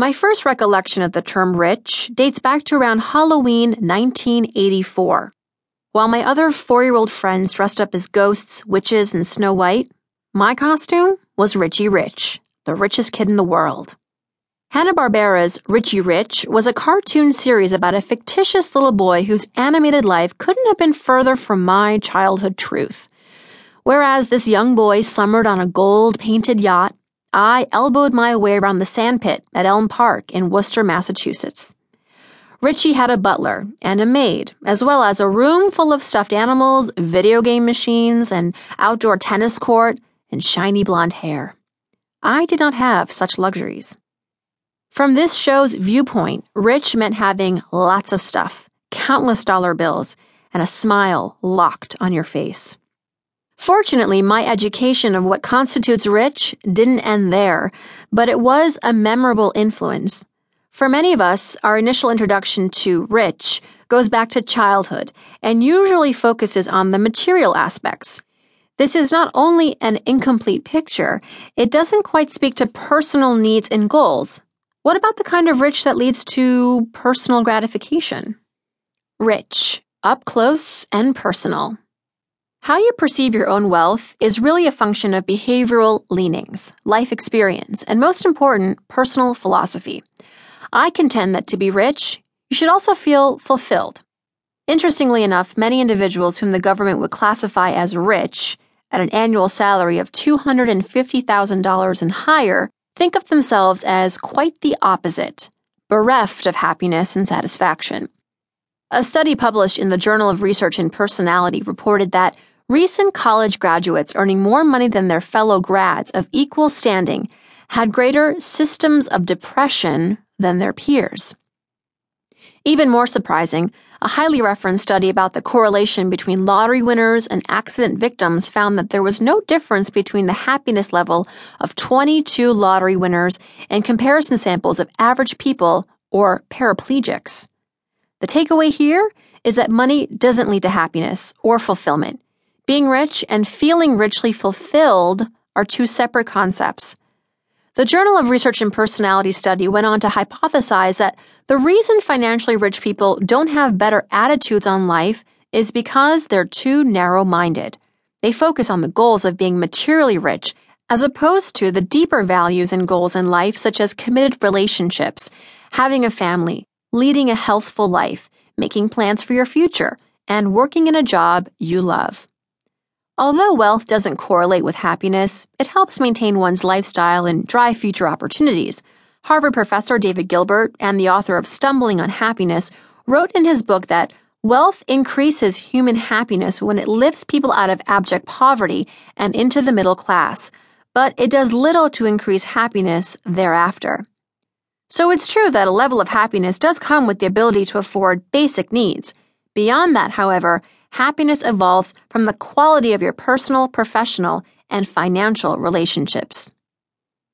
My first recollection of the term rich dates back to around Halloween 1984. While my other four year old friends dressed up as ghosts, witches, and Snow White, my costume was Richie Rich, the richest kid in the world. Hanna-Barbera's Richie Rich was a cartoon series about a fictitious little boy whose animated life couldn't have been further from my childhood truth. Whereas this young boy summered on a gold painted yacht, I elbowed my way around the sandpit at Elm Park in Worcester, Massachusetts. Richie had a butler and a maid, as well as a room full of stuffed animals, video game machines, an outdoor tennis court, and shiny blonde hair. I did not have such luxuries. From this show's viewpoint, rich meant having lots of stuff, countless dollar bills, and a smile locked on your face. Fortunately, my education of what constitutes rich didn't end there, but it was a memorable influence. For many of us, our initial introduction to rich goes back to childhood and usually focuses on the material aspects. This is not only an incomplete picture, it doesn't quite speak to personal needs and goals. What about the kind of rich that leads to personal gratification? Rich, up close and personal. How you perceive your own wealth is really a function of behavioral leanings, life experience, and most important, personal philosophy. I contend that to be rich, you should also feel fulfilled. Interestingly enough, many individuals whom the government would classify as rich at an annual salary of $250,000 and higher think of themselves as quite the opposite, bereft of happiness and satisfaction. A study published in the Journal of Research in Personality reported that recent college graduates earning more money than their fellow grads of equal standing had greater systems of depression than their peers. Even more surprising, a highly referenced study about the correlation between lottery winners and accident victims found that there was no difference between the happiness level of 22 lottery winners and comparison samples of average people or paraplegics. The takeaway here is that money doesn't lead to happiness or fulfillment. Being rich and feeling richly fulfilled are two separate concepts. The Journal of Research in Personality study went on to hypothesize that the reason financially rich people don't have better attitudes on life is because they're too narrow minded. They focus on the goals of being materially rich as opposed to the deeper values and goals in life, such as committed relationships, having a family, leading a healthful life, making plans for your future, and working in a job you love. Although wealth doesn't correlate with happiness, it helps maintain one's lifestyle and drive future opportunities. Harvard professor David Gilbert and the author of Stumbling on Happiness wrote in his book that wealth increases human happiness when it lifts people out of abject poverty and into the middle class, but it does little to increase happiness thereafter. So it's true that a level of happiness does come with the ability to afford basic needs. Beyond that, however, happiness evolves from the quality of your personal, professional, and financial relationships.